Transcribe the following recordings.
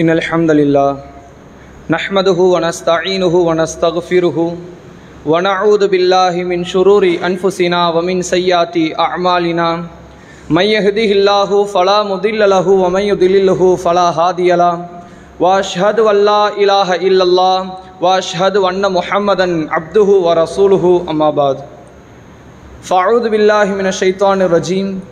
إن الحمد لله نحمده ونستعينه ونستغفره ونعوذ بالله من شرور أنفسنا ومن سيئات أعمالنا. من يهده الله فلا مضل له ومن يضلله فلا هادي له. وأشهد أن لا إله إلا الله وأشهد أن محمدا عبده ورسوله. أما بعد فأعوذ بالله من الشيطان الرجيم.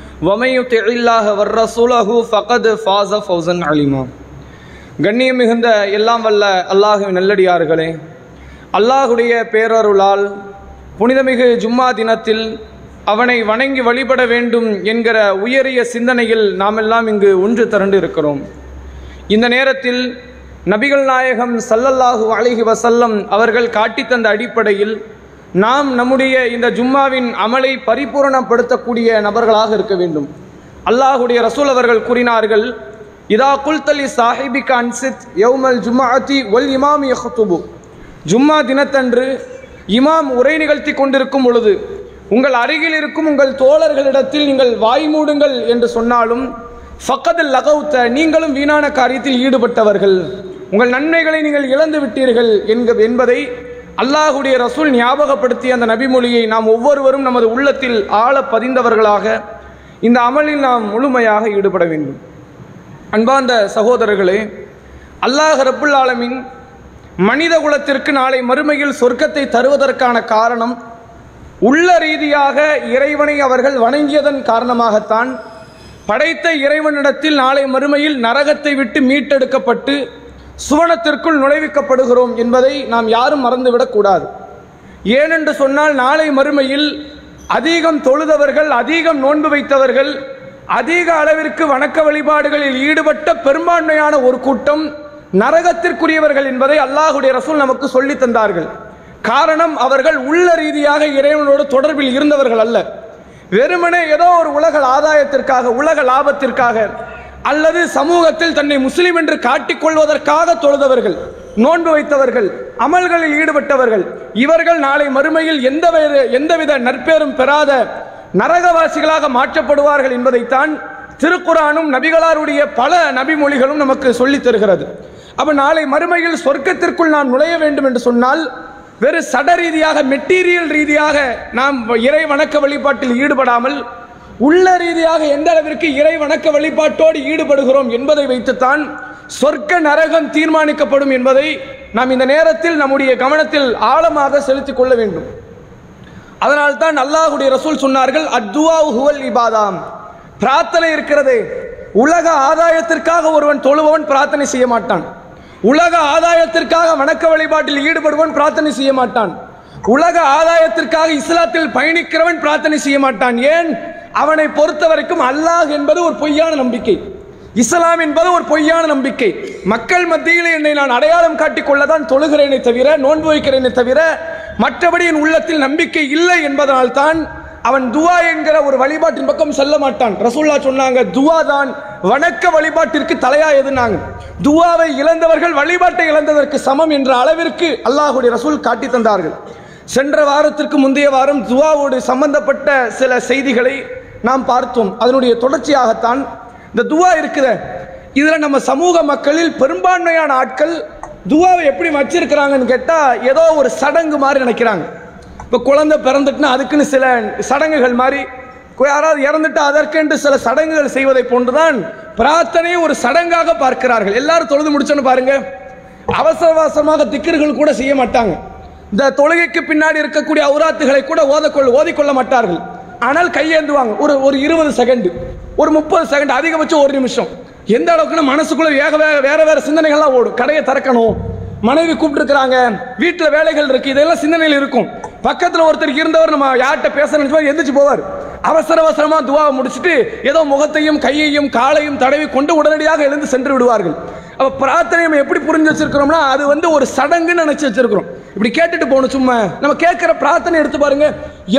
வமையுத்தி இல்லாஹ வர்ற சுலஹு ஃபகது ஃபாச ஃபௌசன் அலிமா. கண்ணியம் மிகுந்த எல்லாம் வல்ல அல்லாஹுவின் நல்லடியார்களே அல்லாஹுடைய பேரருளால் புனிதமிகு ஜும்மா தினத்தில் அவனை வணங்கி வழிபட வேண்டும் என்கிற உயரிய சிந்தனையில் நாமெல்லாம் இங்கு ஒன்று திரண்டு இருக்கிறோம் இந்த நேரத்தில் நபிகள் நாயகம் சல்லல்லாஹு அலிஹி வசல்லம் அவர்கள் காட்டித்தந்த அடிப்படையில் நாம் நம்முடைய இந்த ஜும்மாவின் அமலை பரிபூரணப்படுத்தக்கூடிய நபர்களாக இருக்க வேண்டும். அல்லாஹுடைய ரசூல் அவர்கள் கூறினார்கள் இதா குல்தலி சாஹிபிக் அன்சித் யௌமல் ஜும்மாத்தி ஒல் இமாம் யஹ்துபு. ஜும்மா தினத்தன்று இமாம் உரை நிகழ்த்தி கொண்டிருக்கும் பொழுது உங்கள் அருகில் இருக்கும் உங்கள் தோழர்களிடத்தில் நீங்கள் வாய் மூடுங்கள் என்று சொன்னாலும் ஃபக்கதில் லகவுத்த நீங்களும் வீணான காரியத்தில் ஈடுபட்டவர்கள். உங்கள் நன்மைகளை நீங்கள் இழந்து விட்டீர்கள் என்க என்பதை அல்லாஹுடைய ரசூல் ஞாபகப்படுத்திய அந்த நபிமொழியை நாம் ஒவ்வொருவரும் நமது உள்ளத்தில் ஆழ பதிந்தவர்களாக இந்த அமலில் நாம் முழுமையாக ஈடுபட வேண்டும். அன்பார்ந்த சகோதரர்களே அல்லாஹ் ரப்புல் ஆலமின் மனித குலத்திற்கு நாளை மறுமையில் சொர்க்கத்தை தருவதற்கான காரணம் உள்ள ரீதியாக இறைவனை அவர்கள் வணங்கியதன் காரணமாகத்தான் படைத்த இறைவனிடத்தில் நாளை மறுமையில் நரகத்தை விட்டு மீட்டெடுக்கப்பட்டு சுவனத்திற்குள் நுழைவிக்கப்படுகிறோம் என்பதை நாம் யாரும் மறந்துவிடக்கூடாது. ஏனென்று சொன்னால் நாளை மறுமையில் அதிகம் தொழுதவர்கள் அதிகம் நோன்பு வைத்தவர்கள் அதிக அளவிற்கு வணக்க வழிபாடுகளில் ஈடுபட்ட பெரும்பான்மையான ஒரு கூட்டம் நரகத்திற்குரியவர்கள் என்பதை அல்லாஹுடைய ரசூல் நமக்கு சொல்லி தந்தார்கள். காரணம் அவர்கள் உள்ள ரீதியாக இறைவனோடு தொடர்பில் இருந்தவர்கள் அல்ல. வெறுமனே ஏதோ ஒரு உலக ஆதாயத்திற்காக உலக லாபத்திற்காக அல்லது சமூகத்தில் தன்னை முஸ்லிம் என்று காட்டிக்கொள்வதற்காக தொழுதவர்கள் நோன்பு வைத்தவர்கள் அமல்களில் ஈடுபட்டவர்கள் இவர்கள் நாளை மறுமையில் எந்த எந்தவித நற்பேரும் பெறாத நரகவாசிகளாக மாற்றப்படுவார்கள் என்பதைத்தான் திருக்குறானும் நபிகளாருடைய பல நபிமொழிகளும் நமக்கு சொல்லித் தருகிறது. அப்போ நாளை மறுமையில் சொர்க்கத்திற்குள் நாம் நுழைய வேண்டும் என்று சொன்னால் வெறு சட ரீதியாக மெட்டீரியல் ரீதியாக நாம் இறை வணக்க வழிபாட்டில் ஈடுபடாமல் உள்ள ரீதியாக எந்த அளவிற்கு இறை வணக்க வழிபாட்டோடு ஈடுபடுகிறோம் என்பதை வைத்துத்தான் சொர்க்க நரகம் தீர்மானிக்கப்படும் என்பதை நாம் இந்த நேரத்தில் நம்முடைய கவனத்தில் ஆழமாக செலுத்திக் கொள்ள வேண்டும். அதனால் தான் அல்லாஹுடைய ரசூல் சொன்னார்கள் அத்வா ஹுவல் இபாதாம். பிரார்த்தனை இருக்கிறது. உலக ஆதாயத்திற்காக ஒருவன் தொழுபவன் பிரார்த்தனை செய்ய மாட்டான். உலக ஆதாயத்திற்காக வணக்க வழிபாட்டில் ஈடுபடுவன் பிரார்த்தனை செய்ய மாட்டான். உலக ஆதாயத்திற்காக இஸ்லாத்தில் பயணிக்கிறவன் பிரார்த்தனை செய்ய மாட்டான். ஏன்? அவனை பொறுத்த வரைக்கும் அல்லாஹ் என்பது ஒரு பொய்யான நம்பிக்கை. இஸ்லாம் என்பது ஒரு பொய்யான நம்பிக்கை. மக்கள் மத்தியில் என்னை நான் அடையாளம் காட்டிக் கொள்ளதான் தொழுகிறேனே தவிர நோன்பு வைக்கிறேனே தவிர மற்றபடி என் உள்ளத்தில் நம்பிக்கை இல்லை என்பதனால் தான் அவன் துவா என்கிற ஒரு வழிபாட்டின் பக்கம் செல்ல மாட்டான். ரசூல்லா சொன்னாங்க துவா தான் வணக்க வழிபாட்டிற்கு தலையா எதுனாங்க துவாவை இழந்தவர்கள் வழிபாட்டை இழந்ததற்கு சமம் என்ற அளவிற்கு அல்லாஹுடைய ரசூல் காட்டி தந்தார்கள். சென்ற வாரத்திற்கு முந்தைய வாரம் துவாவோடு சம்பந்தப்பட்ட சில செய்திகளை நாம் பார்த்தோம். அதனுடைய தொடர்ச்சியாகத்தான் இந்த துவா இருக்குது இதில் நம்ம சமூக மக்களில் பெரும்பான்மையான ஆட்கள் துவாவை எப்படி வச்சிருக்கிறாங்கன்னு கேட்டால் ஏதோ ஒரு சடங்கு மாதிரி நினைக்கிறாங்க. இப்போ குழந்தை பிறந்துட்டுனா அதுக்குன்னு சில சடங்குகள் மாதிரி யாராவது இறந்துட்டு அதற்கென்று சில சடங்குகள் செய்வதை போன்றுதான் பிரார்த்தனையை ஒரு சடங்காக பார்க்கிறார்கள். எல்லாரும் தொழுது முடிச்சோன்னு பாருங்க. அவசர அவசரமாக திக்கர்கள் கூட செய்ய மாட்டாங்க. இந்த தொழுகைக்கு பின்னாடி இருக்கக்கூடிய அவுராத்துகளை கூட ஓதக்கொள் ஓதிக்கொள்ள மாட்டார்கள். ஆனால் கையேந்துவாங்க. ஒரு ஒரு இருபது செகண்டு ஒரு முப்பது செகண்ட் அதிகபட்சம் ஒரு நிமிஷம். எந்த அளவுக்குன்னு மனசுக்குள்ள வேக வேக வேற வேற சிந்தனைகள்லாம் ஓடும். கடையை திறக்கணும். மனைவி கூப்பிட்டுருக்குறாங்க. வீட்டில் வேலைகள் இருக்கு. இதெல்லாம் சிந்தனையில் இருக்கும். பக்கத்தில் ஒருத்தர் இருந்தவர் நம்ம யார்கிட்ட பேசணும் எந்திரிச்சு போவார். அவசர அவசரமாக துவாவை முடிச்சுட்டு ஏதோ முகத்தையும் கையையும் காலையும் தடவி கொண்டு உடனடியாக எழுந்து சென்று விடுவார்கள். அப்போ பிரார்த்தனை நம்ம எப்படி புரிஞ்சு வச்சிருக்கிறோம்னா அது வந்து ஒரு சடங்குன்னு நினச்சி வச்சிருக்கிறோம். இப்படி கேட்டுட்டு போகணும் சும்மா. நம்ம கேட்குற பிரார்த்தனை எடுத்து பாருங்க.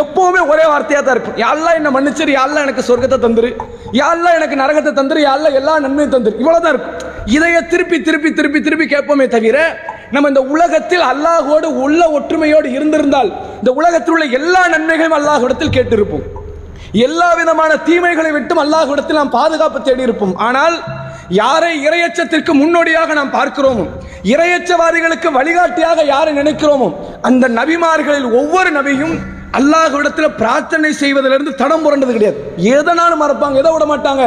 எப்பவுமே ஒரே வார்த்தையாக தான் இருக்கும் யாரெல்லாம் என்ன மன்னிச்சிரு. யாரெல்லாம் எனக்கு சொர்க்கத்தை தந்துரு. யாரெல்லாம் எனக்கு நரகத்தை தந்துரு. யாரெல்லாம் எல்லா நன்மையும் தந்துரு. இவ்வளோதான் இருக்கும். இதையே திருப்பி திருப்பி திருப்பி திருப்பி கேட்போமே தவிர நம்ம இந்த உலகத்தில் அல்லாஹோடு உள்ள ஒற்றுமையோடு இருந்திருந்தால் இந்த உலகத்தில் உள்ள எல்லா நன்மைகளும் அல்லாஹ்விடத்தில் கேட்டிருப்போம். எல்லா விதமான தீமைகளை விட்டும் அல்லாஹ்விடத்தில் நாம் பாதுகாப்பு தேடி இருப்போம் ஆனால் யாரை இரையச்சத்திற்கு முன்னோடியாக நாம் பார்க்கிறோமோ இரையச்சவாதிகளுக்கு வழிகாட்டியாக யாரை நினைக்கிறோமோ அந்த நபிமார்களில் ஒவ்வொரு நபியும் அல்லாஹ்விடத்தில் பிரார்த்தனை செய்வதிலிருந்து தடம் புரண்டது கிடையாது. எதனாலும் மறப்பாங்க எதை விட மாட்டாங்க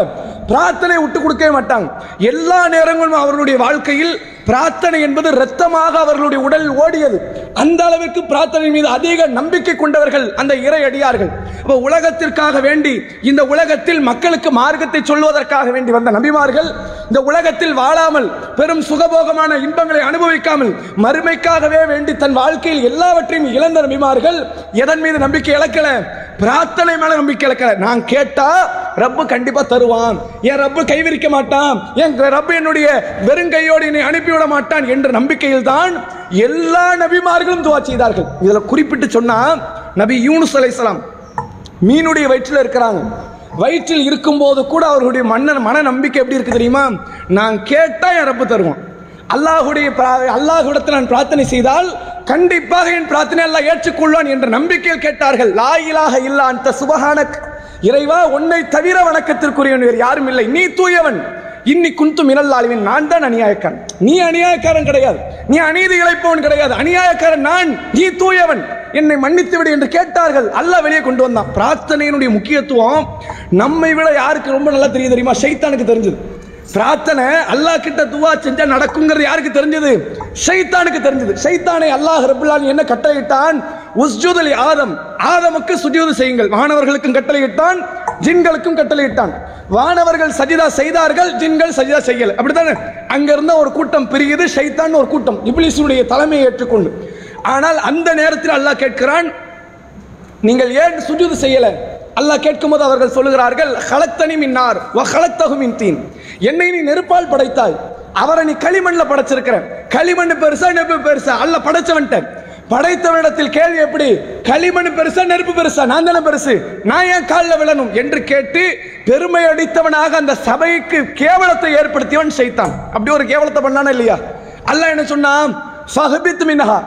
பிரார்த்தனை விட்டு கொடுக்கவே மாட்டாங்க. எல்லா நேரங்களும் அவர்களுடைய வாழ்க்கையில் பிரார்த்தனை என்பது ரத்தமாக அவர்களுடைய உடலில் ஓடியது. அந்த அளவிற்கு பிரார்த்தனை மீது அதிக நம்பிக்கை கொண்டவர்கள் அந்த இறை அடியார்கள். இப்போ உலகத்திற்காக வேண்டி இந்த உலகத்தில் மக்களுக்கு மார்க்கத்தை சொல்வதற்காக வேண்டி வந்த நபிமார்கள் இந்த உலகத்தில் வாழாமல் பெரும் சுகபோகமான இன்பங்களை அனுபவிக்காமல் மறுமைக்காகவே வேண்டி தன் வாழ்க்கையில் எல்லாவற்றையும் இழந்த நபிமார்கள் எதன் மீது நம்பிக்கை இழக்கல? பிரார்த்தனை மேல நம்பிக்கை இழக்கல. நான் கேட்டா ரப்பு கண்டிப்பா தருவான். என் ரப்பு கைவிரிக்க மாட்டான். என் ரப்பு என்னுடைய வெறுங்கையோடு என்னை அனுப்பிவிட மாட்டான் என்ற நம்பிக்கையில் தான் எல்லா நபிமார்களும் துவா செய்தார்கள். இதுல குறிப்பிட்டு சொன்னா நபி யூனுஸ் அலைசலாம் மீனுடைய வயிற்றில் இருக்கிறாங்க. வயிற்றில் இருக்கும்போது கூட அவர்களுடைய மன்னன் மன நம்பிக்கை எப்படி இருக்கு தெரியுமா? நான் கேட்டா என் ரப்பு தருவான். அல்லாஹுடைய அல்லாஹுடத்தில் நான் பிரார்த்தனை செய்தால் கண்டிப்பாக என் பிரார்த்தனை அல்லாஹ் ஏற்றுக்கொள்வான் என்ற நம்பிக்கையில் கேட்டார்கள். லாயிலாக இல்லா அந்த சுபஹானக். இறைவா உன்னை தவிர வணக்கத்திற்குரியவன் வேறு யாரும் இல்லை. நீ தூயவன். இன்னி குந்து மினல்லாளிவன் நான் தான் அநியாயக்காரன். நீ அநியாயக்காரன் கிடையாது. நீ அநீதி இழைப்பவன் கிடையாது. அநியாயக்காரன் நான். நீ தூயவன். என்னை மன்னித்து விடு என்று கேட்டார்கள். அல்லாஹ் வெளியே கொண்டு வந்தான். பிரார்த்தனையினுடைய முக்கியத்துவம் நம்மை விட யாருக்கு ரொம்ப நல்லா தெரியும் தெரியுமா? ஷைத்தானுக்கு தெரிஞ்சது. பிரார்த்தனை அல்லாஹ் கிட்ட துவா செஞ்சா நடக்குங்கிறது யாருக்கு தெரிஞ்சது? ஷைத்தானுக்கு தெரிஞ்சது. ஷைத்தானை அல்லாஹ் ரபுல்லான் என்ன கட்டளையிட்டான்? உஸ்ஜூதலி ஆதம். ஆதமுக்கு சுஜூது செய்யுங்கள். வானவர்களுக்கும் கட்டளையிட்டான் ஜின்களுக்கும் கட்டளையிட்டான். வானவர்கள் சஜிதா செய்தார்கள் ஜின்கள் சஜிதா செய்யல. அப்படித்தானே? அங்க இருந்த ஒரு கூட்டம் பிரியுது ஷைத்தான் ஒரு கூட்டம். இப்லிஸுடைய தலைமையை ஏற்றுக்கொண்டு. ஆனால் அந்த நேரத்தில் அல்லாஹ் கேட்கிறான் நீங்கள் ஏன் சுஜூது செய்யலை? அல்லாஹ் கேட்கும்போது அவர்கள் சொல்லுகிறார்கள் ஹலத்தனி மின்னார் வ ஹலத்தகு மின் தீன். என்னை நீ நெருப்பால் படைத்தாய் அவரை நீ களிமண்ணில் படைச்சிருக்கிற களிமண் பெருசா நெருப்பு பெருசா? அல்ல படைச்சவன்ட்ட படைத்தவனிடத்தில் கேள்வி எப்படி? களிமண் பெருசா நெருப்பு பெருசா? நான் தானே பெருசு? நான் ஏன் காலில் விழணும்? என்று கேட்டு பெருமை அடித்தவனாக அந்த சபைக்கு கேவலத்தை ஏற்படுத்தியவன் செய்தான் அப்படி ஒரு கேவலத்தை பண்ணானா இல்லையா? அல்லாஹ் என்ன சொன்னான்? சஹபித் மின்ஹா.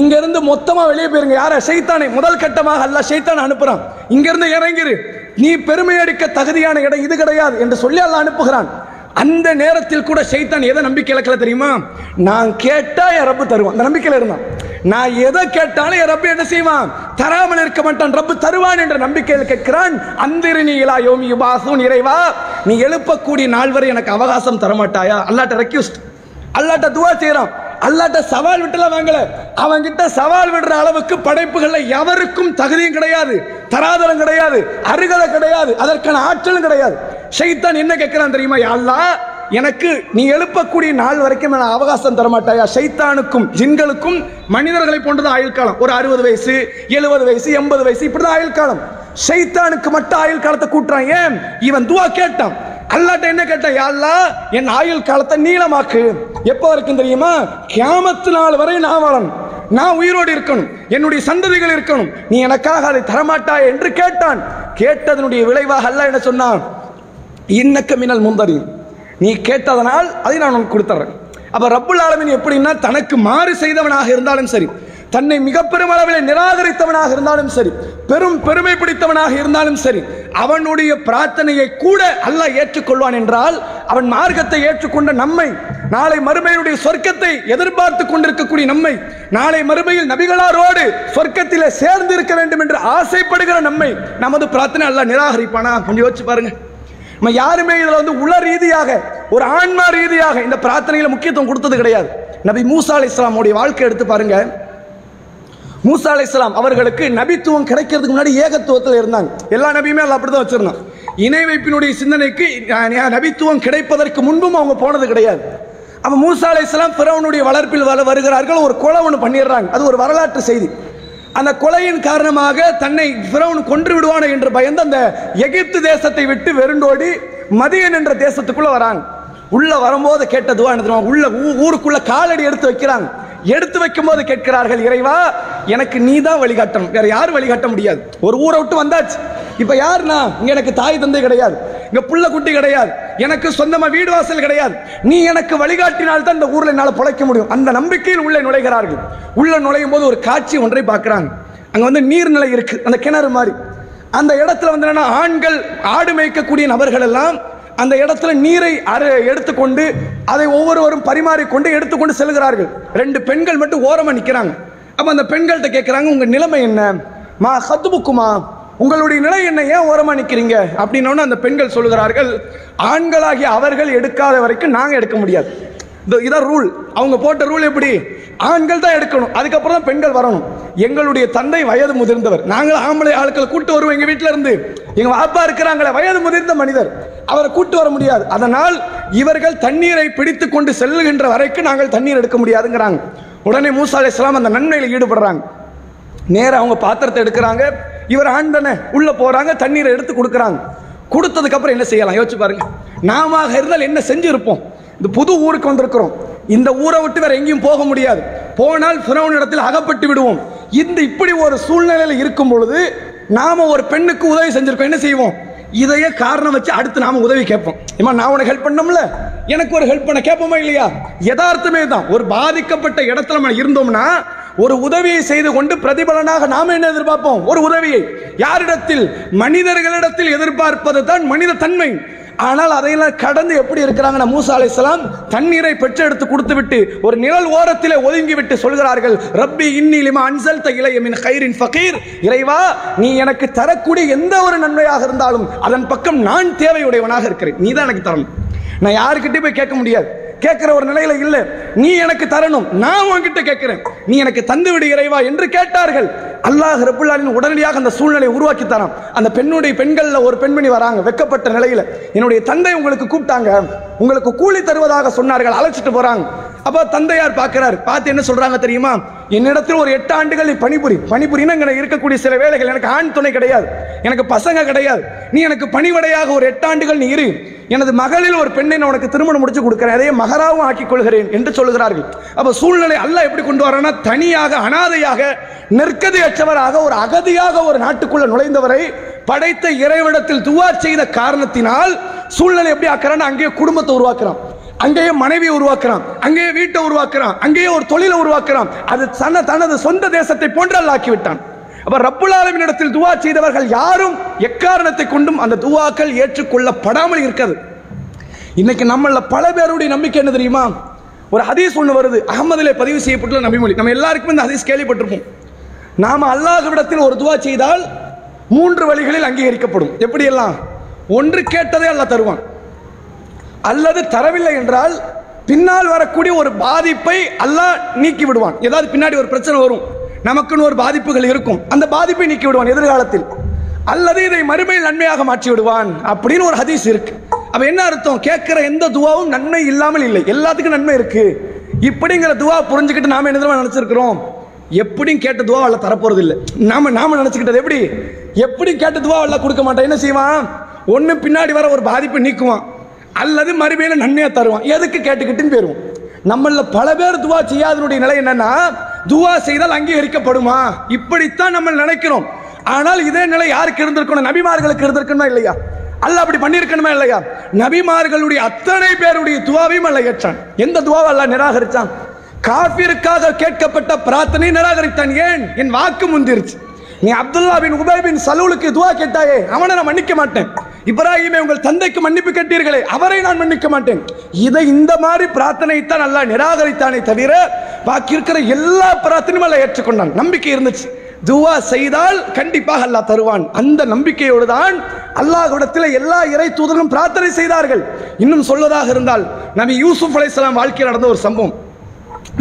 இங்கேருந்து மொத்தமாக வெளியே போயிருங்க. யார? சைத்தானை முதல் கட்டமாக அல்லாஹ் சைத்தானை அனுப்புகிறான் இங்கேருந்து இறங்கிரு. நீ பெருமை அடிக்க தகுதியான இடம் இது கிடையாது என்று சொல்லி அல்ல அனுப்புகிறான். அந்த நேரத்தில் கூட சைத்தான் எதை நம்பிக்கை இழக்கல தெரியுமா? நான் கேட்டா என் ரப்பு தருவான். அந்த நம்பிக்கையில் இருந்தான். நான் எதை கேட்டாலும் என் ரப்பு என்ன செய்வான்? தராமல் இருக்க மாட்டான். ரப்பு தருவான் என்ற நம்பிக்கையில் கேட்கிறான். அந்திரினி இலா யோமி பாசும் இறைவா நீ எழுப்பக்கூடிய நாள் வரை எனக்கு அவகாசம் தரமாட்டாயா? அல்லாட்ட ரெக்யூஸ்ட் அல்லாட்ட துவா செய்யறான் அல்லாட்ட சவால் விட்டுலாம் வாங்கல. அவன்கிட்ட சவால் விடுற அளவுக்கு படைப்புகள்ல எவருக்கும் தகுதியும் கிடையாது தராதரம் கிடையாது அருகதை கிடையாது அதற்கான ஆற்றலும் கிடையாது. ஷைத்தான் என்ன கேட்கிறான் தெரியுமா யாழ்லா அல்லாஹ்? எனக்கு நீ எழுப்பக்கூடிய நாள் வரைக்கும் நான் அவகாசம் தரமாட்டாயா? ஷைத்தானுக்கும் ஜின்களுக்கும் மனிதர்களை போன்றது ஆயுள் காலம் ஒரு அறுபது வயசு எழுபது வயசு எண்பது வயசு இப்படிதான் ஆயுள் காலம் ஷைத்தானுக்கு மட்டும் ஆயுள் காலத்தை கூட்டுறான். ஏன்? இவன் துவா கேட்டான். அல்லாட்ட என்ன கேட்டான்? யா என் ஆயுள் காலத்தை நீளமாக்கு. எப்போ வரைக்கும் தெரியுமா? கேமத்து நாள் வரை நான் வரணும் நான் உயிரோடு இருக்கணும். என்னுடைய சந்ததிகள் இருக்கணும். நீ எனக்காக அதை தரமாட்டாய் என்று கேட்டான். கேட்டதனுடைய விளைவாக அல்ல என்ன சொன்னான்? இன்னக்க மின்னல் முந்தரி நீ கேட்டதனால் அதை நான் உனக்கு கொடுத்துட்றேன் அப்போ ரப்புல் ஆலமின் எப்படின்னா தனக்கு மாறு செய்தவனாக இருந்தாலும் சரி தன்னை மிக பெரும் அளவில் நிராகரித்தவனாக இருந்தாலும் சரி பெரும் பெருமை பிடித்தவனாக இருந்தாலும் சரி அவனுடைய பிரார்த்தனையை கூட அல்ல ஏற்றுக்கொள்வான் என்றால் அவன் மார்க்கத்தை ஏற்றுக்கொண்ட நம்மை நாளை மறுமையினுடைய சொர்க்கத்தை எதிர்பார்த்து கொண்டிருக்கக்கூடிய நம்மை நாளை மறுமையில் நபிகளாரோடு சொர்க்கத்தில் சேர்ந்து இருக்க வேண்டும் என்று ஆசைப்படுகிற நம்மை நமது பிரார்த்தனை அல்ல நிராகரிப்பானா? கொஞ்சம் யோசிச்சு பாருங்க. நம்ம யாருமே இதில் வந்து உள ரீதியாக ஒரு ஆன்மா ரீதியாக இந்த பிரார்த்தனையில் முக்கியத்துவம் கொடுத்தது கிடையாது. நபி மூசா அலி இஸ்லாமுடைய வாழ்க்கை எடுத்து பாருங்க. மூசா அலி இஸ்லாம் அவர்களுக்கு நபித்துவம் கிடைக்கிறதுக்கு முன்னாடி ஏகத்துவத்தில் இருந்தாங்க. எல்லா நபியுமே அப்படி தான் வச்சிருந்தான் இணை வைப்பினுடைய சிந்தனைக்கு நபித்துவம் கிடைப்பதற்கு முன்பும் அவங்க போனது கிடையாது. அப்போ மூசா அலி இஸ்லாம் பிறவனுடைய வளர்ப்பில் வள வருகிறார்கள் ஒரு கொலை ஒன்று பண்ணிடுறாங்க. அது ஒரு வரலாற்று செய்தி. அந்த கொலையின் காரணமாக தன்னை பிரவுன் கொன்று விடுவானோ என்று பயந்து அந்த எகிப்து தேசத்தை விட்டு வெருண்டோடி மதியன் என்ற தேசத்துக்குள்ள வராங்க உள்ள வரும்போது கேட்ட துவா என்ன உள்ள ஊருக்குள்ள காலடி எடுத்து வைக்கிறாங்க எடுத்து வைக்கும் போது கேட்கிறார்கள் இறைவா எனக்கு நீ தான் வழிகாட்டணும். வேற யாரும் வழிகாட்ட முடியாது. ஒரு ஊரை விட்டு வந்தாச்சு. இப்போ யாருன்னா இங்க எனக்கு தாய் தந்தை கிடையாது. இங்க புள்ள குட்டி கிடையாது. எனக்கு சொந்தமா வீடு வாசல் கிடையாது. நீ எனக்கு வழிகாட்டினால் தான் இந்த ஊர்ல என்னால் பிழைக்க முடியும். அந்த நம்பிக்கையில் உள்ளே நுழைகிறார்கள். உள்ள நுழையும் போது ஒரு காட்சி ஒன்றை பார்க்குறாங்க. அங்க வந்து நீர்நிலை இருக்கு. அந்த கிணறு மாதிரி. அந்த இடத்துல வந்து என்னென்னா ஆண்கள் ஆடு மேய்க்கக்கூடிய நபர்கள் எல்லாம் அந்த இடத்துல நீரை அரு எடுத்துக்கொண்டு அதை ஒவ்வொருவரும் பரிமாறிக்கொண்டு எடுத்துக்கொண்டு செல்கிறார்கள். ரெண்டு பெண்கள் மட்டும் ஓரமா நிக்கிறாங்க. அப்ப அந்த பெண்கள்கிட்ட கேட்குறாங்க உங்க நிலைமை என்ன? மா ஹத்துபுக்குமா உங்களுடைய நிலை என்ன? ஏன் ஓரமாக நிற்கிறீங்க அப்படின்னோன்னு அந்த பெண்கள் சொல்லுகிறார்கள் ஆண்களாகிய அவர்கள் எடுக்காத வரைக்கும் நாங்கள் எடுக்க முடியாது. இதான் ரூல். அவங்க போட்ட ரூல் எப்படி? ஆண்கள் தான் எடுக்கணும். அதுக்கப்புறம் தான் பெண்கள் வரணும். எங்களுடைய தந்தை வயது முதிர்ந்தவர். நாங்கள் ஆம்பளை ஆட்களை கூட்டு வருவோம் எங்கள் வீட்டில இருந்து எங்க வாப்பா இருக்கிறாங்களே வயது முதிர்ந்த மனிதர். அவரை கூட்டு வர முடியாது. அதனால் இவர்கள் தண்ணீரை பிடித்து கொண்டு செல்லுகின்ற வரைக்கும் நாங்கள் தண்ணீர் எடுக்க முடியாதுங்கிறாங்க. உடனே மூசா அலைஹிஸ்ஸலாம் அந்த நன்மையில் ஈடுபடுறாங்க. நேராக அவங்க பாத்திரத்தை எடுக்கிறாங்க. இவர் ஆண் தானே? போகிறாங்க தண்ணீரை எடுத்து கொடுக்குறாங்க. கொடுத்ததுக்கப்புறம் என்ன செய்யலாம்? யோசிச்சு பாருங்க. நாம இருந்தால் என்ன செஞ்சுருப்போம்? இந்த புது ஊருக்கு வந்திருக்கிறோம். இந்த ஊரை விட்டு வேற எங்கேயும் போக முடியாது. போனால் ஃபிரௌன் இடத்தில் அகப்பட்டு விடுவோம். இந்த இப்படி ஒரு சூழ்நிலையில் இருக்கும் பொழுது நாம ஒரு பெண்ணுக்கு உதவி செஞ்சிருக்கோம். என்ன செய்வோம்? இதையே காரணம் வச்சு அடுத்து நாம உதவி கேட்போம். ஏமா நான் உனக்கு ஹெல்ப் பண்ணோம்ல? எனக்கு ஒரு ஹெல்ப் பண்ண கேட்போமா இல்லையா? யதார்த்தமே தான். ஒரு பாதிக்கப்பட்ட இடத்துல நம்ம இருந்தோம்னா ஒரு உதவியை செய்து கொண்டு பிரதிபலனாக நாம என்ன எதிர்பார்ப்போம்? ஒரு உதவியை. யாரிடத்தில்? மனிதர்களிடத்தில் எதிர்பார்ப்பது தான் மனித தன்மை. ஆனால் அதையெல்லாம் கடந்து எப்படி இருக்கிறாங்கன்னா மூசா அலைஹிஸ்ஸலாம் தண்ணீரை பெற்றெடுத்து கொடுத்து விட்டு ஒரு நிழல் ஓரத்திலே ஒதுங்கி விட்டு சொல்கிறார்கள் ரப்பி இன்னிலிமா அன்சல் அன்சல்த இளையமின் மின் ஃபகீர். இறைவா நீ எனக்கு தரக்கூடிய எந்த ஒரு நன்மையாக இருந்தாலும் அதன் பக்கம் நான் தேவையுடையவனாக இருக்கிறேன். நீ தான் எனக்கு தரணும். நான் யாருக்கிட்டே போய் கேட்க முடியாது. கேட்கிற ஒரு நிலையில இல்ல. நீ எனக்கு தரணும். நான் உன்கிட்ட கேட்கிறேன். நீ எனக்கு தந்து விடு இறைவா என்று கேட்டார்கள். அல்லாஹ் ரபுல்லாலின் உடனடியாக அந்த சூழ்நிலையை உருவாக்கி தரான். அந்த பெண்ணுடைய பெண்கள்ல ஒரு பெண்மணி வராங்க வெக்கப்பட்ட நிலையில. என்னுடைய தந்தை உங்களுக்கு கூப்பிட்டாங்க. உங்களுக்கு கூலி தருவதாக சொன்னார்கள் அழைச்சிட்டு போறாங்க. அப்ப தந்தையார் பார்க்கிறார் பார்த்து என்ன சொல்றாங்க தெரியுமா? என்னிடத்தில் ஒரு எட்டு ஆண்டுகள் நீ பணிபுரி பணிபுரினா இருக்கக்கூடிய சில வேலைகள். எனக்கு ஆண் துணை கிடையாது. எனக்கு பசங்க கிடையாது. நீ எனக்கு பணிவடையாக ஒரு எட்டு ஆண்டுகள் நீ இரு. எனது மகளில் ஒரு பெண்ணை நான் உனக்கு திருமணம் முடிச்சு கொடுக்கிறேன். அதே மகராவும் ஆக்கிக் கொள்கிறேன் என்று சொல்லுகிறார்கள். அப்ப சூழ்நிலை அல்லாஹ் எப்படி கொண்டு வரனா தனியாக அனாதையாக நெற்கதையற்றவராக ஒரு அகதியாக ஒரு நாட்டுக்குள்ள நுழைந்தவரை படைத்த இறைவிடத்தில் துவா செய்த காரணத்தினால் சூழ்நிலை எப்படி ஆக்குறான்னு அங்கேயே குடும்பத்தை உருவாக்குறான். அங்கேயே மனைவியை உருவாக்குறான். அங்கேயே வீட்டை உருவாக்குறான். அங்கேயே ஒரு தொழிலை உருவாக்குறான். அது தன தனது சொந்த தேசத்தை போன்று அல்லாக்கி விட்டான் அப்ப ரப்புல் இடத்தில் துவா செய்தவர்கள் யாரும் எக்காரணத்தை கொண்டும் அந்த துவாக்கள் ஏற்றுக்கொள்ளப்படாமல் இருக்கிறது இன்னைக்கு நம்மள பல பேருடைய நம்பிக்கை என்ன தெரியுமா? ஒரு ஹதீஸ் ஒன்று வருது. அகமதிலே பதிவு செய்யப்பட்டுள்ள நபிமொழி நம்ம எல்லாருக்குமே இந்த ஹதீஸ் கேள்விப்பட்டிருப்போம். நாம அல்லாஹ்விடத்தில் ஒரு துவா செய்தால் மூன்று வழிகளில் அங்கீகரிக்கப்படும். எப்படி எல்லாம் ஒன்று கேட்டதே அல்லாஹ் தருவான். அல்லது தரவில்லை என்றால் பின்னால் வரக்கூடிய ஒரு பாதிப்பை அல்லாஹ் நீக்கி விடுவான். ஏதாவது பின்னாடி ஒரு பிரச்சனை வரும். நமக்குன்னு ஒரு பாதிப்புகள் இருக்கும். அந்த பாதிப்பை நீக்கி விடுவான் எதிர்காலத்தில். அல்லது இதை மறுமையில் நன்மையாக மாற்றி விடுவான் அப்படின்னு ஒரு ஹதீஸ் இருக்கு. அப்ப என்ன அர்த்தம்? கேட்கிற எந்த துவாவும் நன்மை இல்லாமல் இல்லை. எல்லாத்துக்கும் நன்மை இருக்கு. இப்படிங்கிற துவா புரிஞ்சுக்கிட்டு நாம என்ன நினைச்சிருக்கிறோம்? எப்படியும் கேட்ட துவா அல்ல தரப்போறது இல்லை நாம நாம நினைச்சுக்கிட்டது எப்படி? எப்படி கேட்ட துவா அல்ல கொடுக்க மாட்டான். என்ன செய்வான்? ஒன்று பின்னாடி வர ஒரு பாதிப்பை நீக்குவான். அல்லது மறுமையில நன்மையா தருவான். எதுக்கு கேட்டுக்கிட்டுன்னு போயிருவோம். நம்மள பல பேர் துவா செய்யாதனுடைய நிலை என்னன்னா துவா செய்தால் அங்கீகரிக்கப்படுமா? இப்படித்தான் நம்ம நினைக்கிறோம். ஆனால் இதே நிலை யாருக்கு இருந்திருக்கணும்? நபிமார்களுக்கு இருந்திருக்கணுமா இல்லையா? அல்ல அப்படி பண்ணியிருக்கணுமா இல்லையா? நபிமார்களுடைய அத்தனை பேருடைய துவாவையும் அல்ல ஏற்றான். எந்த துவாவை அல்ல நிராகரித்தான் காபிருக்காக கேட்கப்பட்ட பிரார்த்தனை நிராகரித்தான். ஏன்? என் வாக்கு முந்திருச்சு. நீ அப்துல்லா பின் உபய் பின் சலூலுக்கு துவா கேட்டாயே அவனை நான் மன்னிக்க மாட்டேன். இப்ராஹிமே உங்கள் தந்தைக்கு மன்னிப்பு கேட்டீர்களே அவரை நான் மன்னிக்க மாட்டேன். இதை இந்த மாதிரி பிரார்த்தனைத்தான் நல்லா நிராகரித்தானே தவிர பாக்கி இருக்கிற எல்லா பிரார்த்தனையும் அல்ல ஏற்றுக்கொண்டான். நம்பிக்கை இருந்துச்சு. துவா செய்தால் கண்டிப்பாக அல்லாஹ் தருவான். அந்த நம்பிக்கையோடு தான் அல்லாஹ்விடத்தில் எல்லா இறை தூதர்களும் பிரார்த்தனை செய்தார்கள். இன்னும் சொல்வதாக இருந்தால் நபி யூசுப் அலைசலாம் வாழ்க்கையில் நடந்த ஒரு சம்பவம்.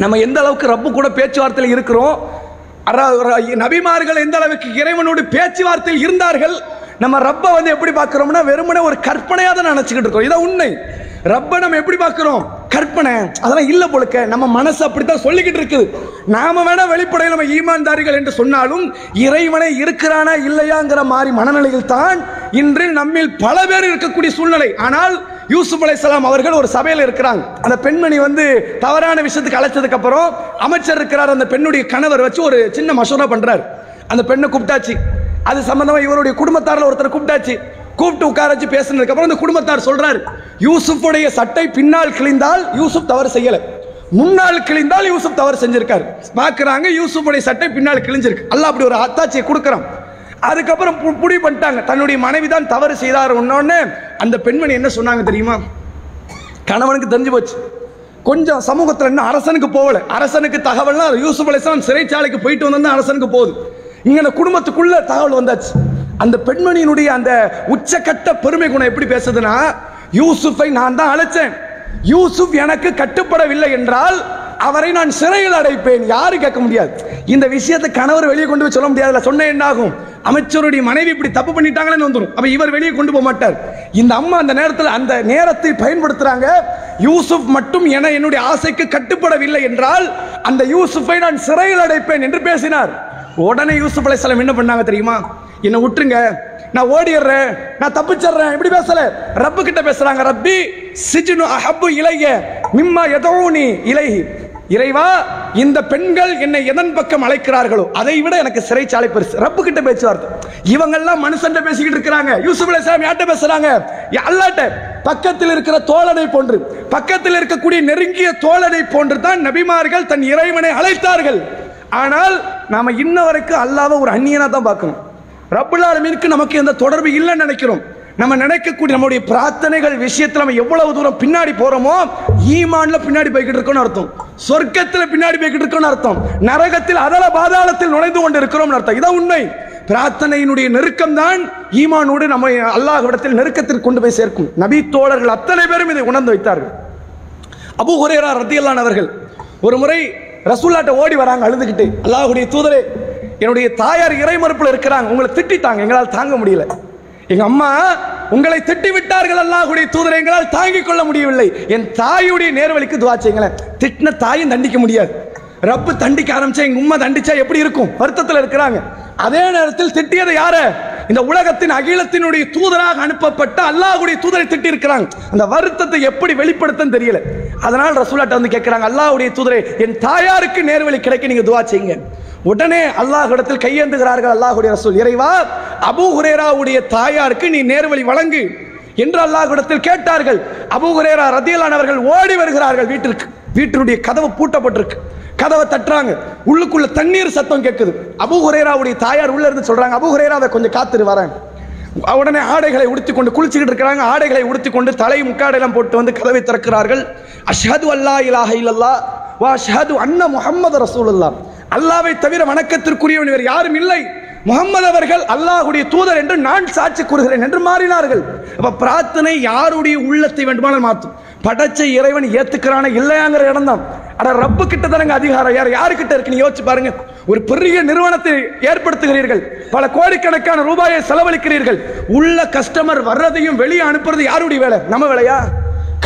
நம்ம எந்த அளவுக்கு ரப்பு கூட பேச்சுவார்த்தையில் இருக்கிறோம் நபிமார்கள் எந்த அளவுக்கு இறைவனோடு பேச்சுவார்த்தையில் இருந்தார்கள் நம்ம ரப்பை வந்து எப்படி பார்க்குறோம்னா வெறுமனே ஒரு கற்பனையாக தான் நினச்சிக்கிட்டு இருக்கோம். இதான் உண்மை. ரப்பை நம்ம எப்படி பார்க்குறோம்? கற்பனை. அதெல்லாம் இல்லை போலுக்க. நம்ம மனசு அப்படித்தான் சொல்லிக்கிட்டு இருக்குது. நாம வேணா வெளிப்படையில் நம்ம ஈமான்தாரிகள் என்று சொன்னாலும் இறைவனை இருக்கிறானா இல்லையாங்கிற மாதிரி மனநிலையில் தான் இன்று நம்மில் பல பேர் இருக்கக்கூடிய சூழ்நிலை. ஆனால் யூசுப் அலைஹிஸ்ஸலாம் அவர்கள் ஒரு சபையில் இருக்கிறாங்க. அந்த பெண்மணி வந்து தவறான விஷயத்துக்கு அழைச்சதுக்கு அப்புறம் அமைச்சர் இருக்கிறார். அந்த பெண்ணுடைய கணவர் வச்சு ஒரு சின்ன மசோதா பண்றார். அந்த பெண்ணை கூப்பிட்டாச்சு. அது சம்பந்தமாக இவருடைய குடும்பத்தாரில் ஒருத்தர் கூப்பிட்டாச்சு. கூப்பிட்டு உட்கார வச்சு பேசுனதுக்கப்புறம் அந்த குடும்பத்தார் சொல்றாரு யூசுஃபுடைய சட்டை பின்னால் கிழிந்தால் யூசுப் தவறு செய்யலை. முன்னால் கிழிந்தால் யூசுப் தவறு செஞ்சிருக்காரு. பார்க்குறாங்க யூசுஃபுடைய சட்டை பின்னால் கிழிஞ்சிருக்கு. அல்ல அப்படி ஒரு அத்தாட்சியை கொடுக்குறான். அதுக்கப்புறம் பு- முடிவு பண்ணிட்டாங்க. தன்னுடைய மனைவி தான் தவறு செய்தார் ஒன்னொன்னு அந்த பெண்மணி என்ன சொன்னாங்க தெரியுமா? கணவனுக்கு தெரிஞ்சு போச்சு. கொஞ்சம் சமூகத்தில் இன்னும் அரசனுக்கு போகல. அரசனுக்கு தகவல்னா யூசுப் அலிஸ்லாம் சிறைச்சாலைக்கு போயிட்டு வந்தா அரசனுக்கு போகுது. இங்கே குடும்பத்துக்குள்ள தகவல் வந்தாச்சு. அந்த பெண்மணியினுடைய அந்த உச்சக்கட்ட பெருமை குணம் எப்படி பேசுதுன்னா யூசுஃபை நான் தான் அழைச்சேன். யூசுப் எனக்கு கட்டுப்படவில்லை என்றால் அவரை நான் சிறையில் அடைப்பேன். யாரு கேட்க முடியாது. இந்த விஷயத்தை கணவர் வெளியே கொண்டு போய் சொல்ல முடியாதுல சொன்ன என்ன ஆகும்? அமைச்சருடைய மனைவி இப்படி தப்பு பண்ணிட்டாங்களேன்னு வந்துடும் அப்ப இவர் வெளியே கொண்டு போக மாட்டார். இந்த அம்மா அந்த நேரத்தில் அந்த நேரத்தை பயன்படுத்துறாங்க. யூசுப் மட்டும் என என்னுடைய ஆசைக்கு கட்டுப்படவில்லை என்றால் அந்த யூசுஃபை நான் சிறையில் அடைப்பேன் என்று பேசினார். உடனே யூசுப் அலைசலம் என்ன பண்ணாங்க தெரியுமா? என்னை விட்டுருங்க. நான் ஓடிடுறேன். நான் தப்பிச்சிடுறேன். இப்படி பேசல. ரப்பு கிட்ட பேசுறாங்க ரப்பி சிஜுனு அஹப்பு இலைய மிம்மா எதோனி இலைஹி. இறைவா இந்த பெண்கள் என்னை எதன் பக்கம் அழைக்கிறார்களோ அதை விட எனக்கு சிறைச்சாலை பெருசு. ரப்பு கிட்ட பேச்சுவார்த்தை. இவங்கெல்லாம் மனுஷன் பேசிக்கிட்டு இருக்கிறாங்க. யூசுப் அலைஹிஸ்ஸலாம் யார்கிட்ட பேசுறாங்க? அல்லாட்ட பக்கத்தில் இருக்கிற தோழனை போன்று பக்கத்தில் இருக்கக்கூடிய நெருங்கிய தோழனை போன்று தான் நபிமார்கள் தன் இறைவனை அழைத்தார்கள். ஆனால் நாம இன்ன வரைக்கும் அல்லாவை ஒரு அந்நியனா தான் பார்க்கணும். ரப்புல் நமக்கு எந்த தொடர்பு இல்லைன்னு நினைக்கிறோம். நம்ம நினைக்கக்கூடிய நம்முடைய பிரார்த்தனைகள் விஷயத்துல நம்ம எவ்வளவு தூரம் பின்னாடி போறோமோ ஈமான்ல பின்னாடி போய்கிட்டு இருக்கோம்னு அர்த்தம். சொர்க்கத்துல பின்னாடி போய்கிட்டு இருக்கோம்னு அர்த்தம். நரகத்தில் அதல பாதாளத்தில் நுழைந்து கொண்டு இருக்கிறோம்னு அர்த்தம். இதான் உண்மை. பிரார்த்தனையினுடைய நெருக்கம் தான் ஈமானோடு நம்ம அல்லாஹ்விடத்தில் நெருக்கத்தில் கொண்டு போய் சேர்க்கும். நபி தோழர்கள் அத்தனை பேரும் இதை உணர்ந்து வைத்தார்கள். அபு ஹுரேரா ரத்தியல்லான் அவர்கள் ஒரு முறை ரசூல்லாட்ட ஓடி வராங்க அழுதுகிட்டு. அல்லாஹுடைய தூதரே என்னுடைய தாயார் இறை மறுப்பில் இருக்கிறாங்க. உங்களை திட்டிட்டாங்க எங்களால் தாங்க முடியல. எங்க அம்மா உங்களை திட்டி விட்டார்கள் அல்லாஹுடைய தூதரை எங்களால் தாங்கிக் கொள்ள முடியவில்லை. என் தாயுடைய நேர்வழிக்கு துவா செய்யுங்களேன். திட்டின தாயும் தண்டிக்க முடியாது. ரப்பு தண்டிக்க ஆரம்பிச்சா எங்க உண்மை தண்டிச்சா எப்படி இருக்கும்? வருத்தத்தில் இருக்கிறாங்க. அதே நேரத்தில் திட்டியது யார? இந்த உலகத்தின் அகிலத்தினுடைய தூதராக அனுப்பப்பட்ட அல்லாஹுடைய தூதரை திட்டி இருக்கிறாங்க. அந்த வருத்தத்தை எப்படி வெளிப்படுத்தன்னு தெரியல. அதனால் ரசூலாட்ட வந்து கேட்கிறாங்க அல்லாஹுடைய தூதரை என் தாயாருக்கு நேர்வழி கிடைக்க நீங்க துவா செய்யுங்க. உடனே அல்லாஹிடத்தில் கையேந்துகிறார்கள் அல்லாஹுடைய ரசூல். இறைவா அபு ஹுரேராவுடைய தாயாருக்கு நீ நேர்வழி வழங்கு என்று அல்லாஹிடத்தில் கேட்டார்கள். அபு ஹுரேரா ரத்தியலானவர்கள் ஓடி வருகிறார்கள் வீட்டிற்கு. வீட்டினுடைய கதவு பூட்டப்பட்டிருக்கு. கதவை தட்டுறாங்க. உள்ளுக்குள்ள தண்ணீர் சத்தம் கேட்குது அபு ஹுரேராவுடைய தாயார் உள்ள இருந்து சொல்றாங்க அபூ அதை கொஞ்சம் காத்துட்டு வரேன். உடனே ஆடைகளை உடுத்தி கொண்டு குளிச்சுக்கிட்டு இருக்கிறாங்க. ஆடைகளை உடுத்தி கொண்டு தலை முக்காடெல்லாம் போட்டு வந்து கதவை திறக்கிறார்கள். அஷ்ஹது அல்லா இலாஹ இல்லல்லா வா அஷ்ஹது அன்ன ரசூல் ரசூலுல்லாஹ். அல்லாவை தவிர வணக்கத்திற்குரியவன் இவர் யாரும் இல்லை. முகம்மது அவர்கள் அல்லாஹுடைய தூதர் என்று நான் சாட்சி கூறுகிறேன் என்று மாறினார்கள். அப்ப பிரார்த்தனை யாருடைய உள்ளத்தை வேண்டுமானால் மாற்றும். படைச்ச இறைவன் ஏத்துக்கிறான இல்லையாங்கிற இடம் தான். ஆனா ரப்பு கிட்ட தானங்க அதிகாரம். யார் யாருக்கிட்ட கிட்ட இருக்கு? நீ யோசிச்சு பாருங்க. ஒரு பெரிய நிறுவனத்தை ஏற்படுத்துகிறீர்கள். பல கோடிக்கணக்கான ரூபாயை செலவழிக்கிறீர்கள். உள்ள கஸ்டமர் வர்றதையும் வெளியே அனுப்புறது யாருடைய வேலை? நம்ம வேலையா?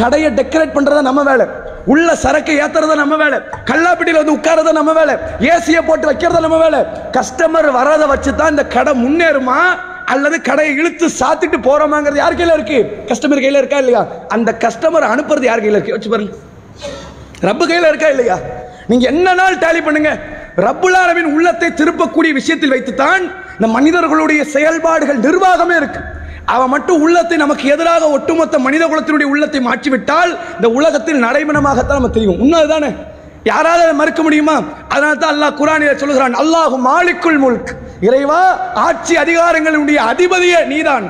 கடையை டெக்கரேட் பண்றதா நம்ம வேலை. உள்ள சரக்கு ஏத்துறத நம்ம வேலை. கல்லாப்பிட்டியில வந்து உட்காரத நம்ம வேலை. ஏசியை போட்டு வைக்கிறத நம்ம வேலை. கஸ்டமர் வராத வச்சு தான் இந்த கடை முன்னேறுமா? அல்லது கடையை இழுத்து சாத்திட்டு போறோமாங்கிறது யார் கையில் இருக்கு? கஸ்டமர் கையில் இருக்கா இல்லையா? அந்த கஸ்டமர் அனுப்புறது யார் கையில் இருக்கு? வச்சு பாருங்க. ரப்பு கையில் இருக்கா இல்லையா? நீங்க என்ன நாள் டேலி பண்ணுங்க? ரப்புலாரவின் உள்ளத்தை திருப்பக்கூடிய விஷயத்தில் வைத்துத்தான் இந்த மனிதர்களுடைய செயல்பாடுகள் நிர்வாகமே இருக்கு. அவன் மட்டும் உள்ளத்தை நமக்கு எதிராக ஒட்டுமொத்த மனித குலத்தினுடைய உள்ளத்தை மாற்றிவிட்டால் இந்த உலகத்தில் நடைமணமாகத்தான் நம்ம தெரியும். உண்மைதானே யாராவது அதை மறுக்க முடியுமா? அதனால தான் அல்லாஹ் குரானில் சொல்லுகிறான் அல்லாஹு மாலிக்குள் முல்க். இறைவா ஆட்சி அதிகாரங்களுடைய அதிபதியே நீதான்.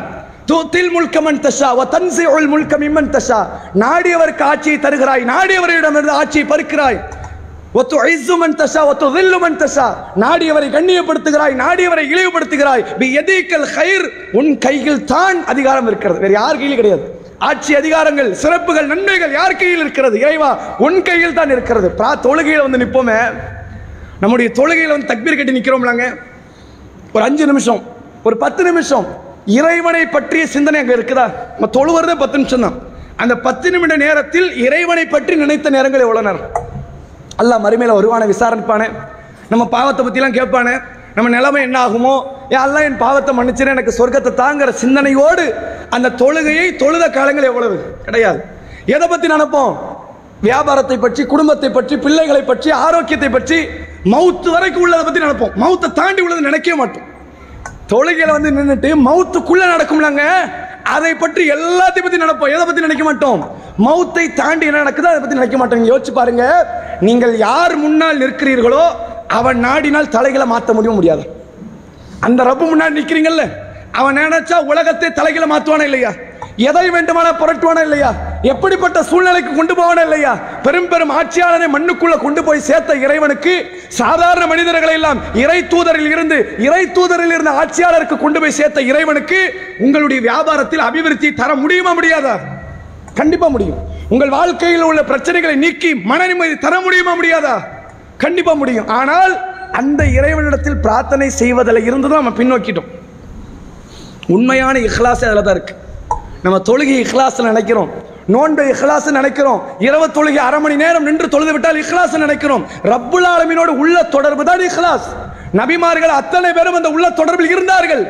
தூத்தில் முல்கமன் தஷா வ தன்சிஉல் முல்கம் இம்மன் தஷா. நாடியவருக்கு ஆட்சியை தருகிறாய் நாடியவரிடமிருந்து ஆட்சியை பறுக்கிறாய். நாடியவரை கண்ணியப்படுத்துகிறாய் நாடியவரை இழிவுபடுத்துகிறாய். பி எதீக்கல் ஹைர் உன் கையில் தான் அதிகாரம் இருக்கிறது. வேற யார் கையில் கிடையாது. ஆட்சி அதிகாரங்கள் சிறப்புகள் நன்மைகள் யார் கையில் இருக்கிறது? இறைவா உன் கையில் தான் இருக்கிறது. பிரா தொழுகையில் வந்து நிற்போமே நம்முடைய தொழுகையில் வந்து தக்பீர் கட்டி நிற்கிறோம்லாங்க ஒரு அஞ்சு நிமிஷம் ஒரு பத்து நிமிஷம். இறைவனை பற்றிய சிந்தனை அங்கே இருக்குதா? நம்ம தொழுவுறதே பத்து நிமிஷம் தான் அந்த பத்து நிமிட நேரத்தில் இறைவனை பற்றி நினைத்த நேரங்கள் எவ்வளோ நேரம்? அல்லாஹ் மறுமையில் வருவானே விசாரணிப்பானே நம்ம பாவத்தை பற்றிலாம் கேட்பானே. நம்ம நிலைமை என்ன ஆகுமோ ஏன் என் பாவத்தை மன்னிச்சிரு எனக்கு சொர்க்கத்தை தாங்கிற சிந்தனையோடு அந்த தொழுகையை தொழுத காலங்கள் எவ்வளவு? கிடையாது. எதை பற்றி நினைப்போம்? வியாபாரத்தை பற்றி குடும்பத்தை பற்றி பிள்ளைகளை பற்றி ஆரோக்கியத்தை பற்றி மவுத்து வரைக்கும் உள்ளதை பற்றி நினைப்போம். மவுத்தை தாண்டி உள்ளதை நினைக்கவே மாட்டோம். தொழுகையில் வந்து நின்றுட்டு மவுத்துக்குள்ள நடக்கும்லங்க. அதை பற்றி எல்லாத்தையும் பத்தி நடப்போம் எதை பத்தி நினைக்க மாட்டோம்? மவுத்தை தாண்டி என்ன நடக்குதோ அதை பத்தி நினைக்க மாட்டோம். யோசிச்சு பாருங்க. நீங்கள் யார் முன்னால் நிற்கிறீர்களோ அவன் நாடினால் தலைகளை மாற்ற முடியும் முடியாது. அந்த ரப்பு முன்னாடி நிற்கிறீங்கல்ல அவன் நினைச்சா உலகத்தை தலைகளை மாற்றுவானே இல்லையா? எதை வேண்டுமான புரட்டுவானா இல்லையா? எப்படிப்பட்ட சூழ்நிலைக்கு கொண்டு போவானா இல்லையா? பெரும் பெரும் ஆட்சியாளனை மண்ணுக்குள்ள கொண்டு போய் சேர்த்த இறைவனுக்கு சாதாரண மனிதர்களை எல்லாம் இறை தூதரில் இருந்து இறை தூதரில் இருந்த ஆட்சியாளருக்கு கொண்டு போய் சேர்த்த இறைவனுக்கு உங்களுடைய வியாபாரத்தில் அபிவிருத்தி தர முடியுமா முடியாதா? கண்டிப்பா முடியும். உங்கள் வாழ்க்கையில் உள்ள பிரச்சனைகளை நீக்கி மன நிம்மதி தர முடியுமா முடியாதா? கண்டிப்பா முடியும். ஆனால் அந்த இறைவனிடத்தில் பிரார்த்தனை செய்வதில் இருந்து தான் நம்ம பின்னோக்கிட்டோம். உண்மையான இஹ்லாஸ் அதில் தான் இருக்குது நம்ம தொழுகை இஹ்லாஸ் நினைக்கிறோம். நோன்பை இஹ்லாஸ் நினைக்கிறோம். இரவு தொழுகை அரை மணி நேரம் நின்று தொழுது விட்டால் இஹ்லாஸ் நினைக்கிறோம். ரப்புல் ஆலமீனோடு உள்ள தொடர்பு தான் இஹ்லாஸ். நபிமார்கள் அத்தனை பேரும் அந்த உள்ள தொடர்பில் இருந்தார்கள்.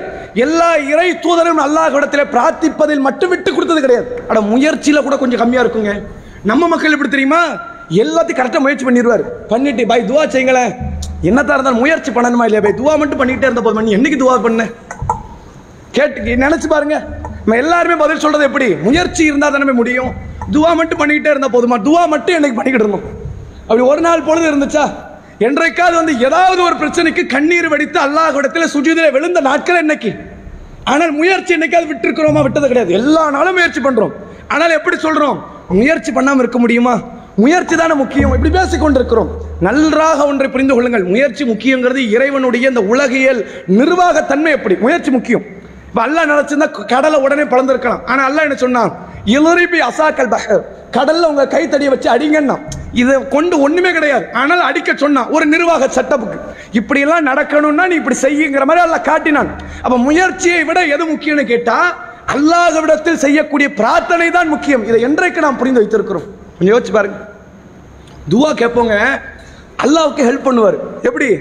எல்லா இறை தூதரும் அல்லாஹ்விடத்திலே பிரார்த்திப்பதில் மட்டும் விட்டு கொடுத்தது கிடையாது. அட முயற்சியில கூட கொஞ்சம் கம்மியா இருக்குங்க. நம்ம மக்கள் எப்படி தெரியுமா? எல்லாத்தையும் கரெக்டாக முயற்சி பண்ணிடுவார். பண்ணிட்டு பாய் துவா செய்யுங்களேன். என்னத்தா இருந்தாலும் முயற்சி பண்ணணுமா இல்லையா பாய் துவா மட்டும் பண்ணிட்டே இருந்த போதும்? நீ என்னைக்கு துவா பண்ண? கேட்டு நினைச்சு பாருங்க. நம்ம எல்லாருமே பதில் சொல்றது எப்படி? முயற்சி இருந்தால் தானே முடியும். துவா மட்டும் பண்ணிக்கிட்டே இருந்தால் போதுமா? துவா மட்டும் என்னைக்கு பண்ணிக்கிட்டு இருந்தோம்? அப்படி ஒரு நாள் பொழுது இருந்துச்சா? என்றைக்காவது வந்து ஏதாவது ஒரு பிரச்சனைக்கு கண்ணீர் வடித்து அல்லாஹ் இடத்துல சுஜிதிலே விழுந்த நாட்கள் என்னைக்கு? ஆனால் முயற்சி என்னைக்காவது விட்டுருக்கிறோமா? விட்டது கிடையாது. எல்லா நாளும் முயற்சி பண்ணுறோம் ஆனால் எப்படி சொல்கிறோம் முயற்சி பண்ணாமல் இருக்க முடியுமா? முயற்சி தானே முக்கியம். இப்படி பேசிக்கொண்டிருக்கிறோம். நன்றாக ஒன்றை புரிந்து கொள்ளுங்கள். முயற்சி முக்கியங்கிறது இறைவனுடைய இந்த உலகியல் நிர்வாகத்தன்மை எப்படி? முயற்சி முக்கியம். இப்போ அல்லா நினைச்சிருந்தா கடலை உடனே பழந்திருக்கலாம் ஆனால் அல்லாஹ் என்ன சொன்னான் இலுரிபி அசாக்கல் பஹர். கடல்ல உங்க கைத்தடியை வச்சு அடிங்கன்னா இதை கொண்டு ஒண்ணுமே கிடையாது. ஆனால் அடிக்க சொன்னான் ஒரு நிர்வாக சட்டப்புக்கு இப்படி எல்லாம் நடக்கணும்னா நீ இப்படி செய்யுங்கிற மாதிரி அல்ல காட்டினான். அப்ப முயற்சியை விட எது முக்கியம்னு கேட்டா அல்லாஹ்விடத்தில் செய்யக்கூடிய பிரார்த்தனை தான் முக்கியம். இதை என்றைக்கு நாம் புரிந்து வைத்திருக்கிறோம்? கொஞ்சம் யோசிச்சு பாருங்க. துவா கேட்போங்க அல்லாவுக்கு ஹெல்ப் பண்ணுவார். எப்படி?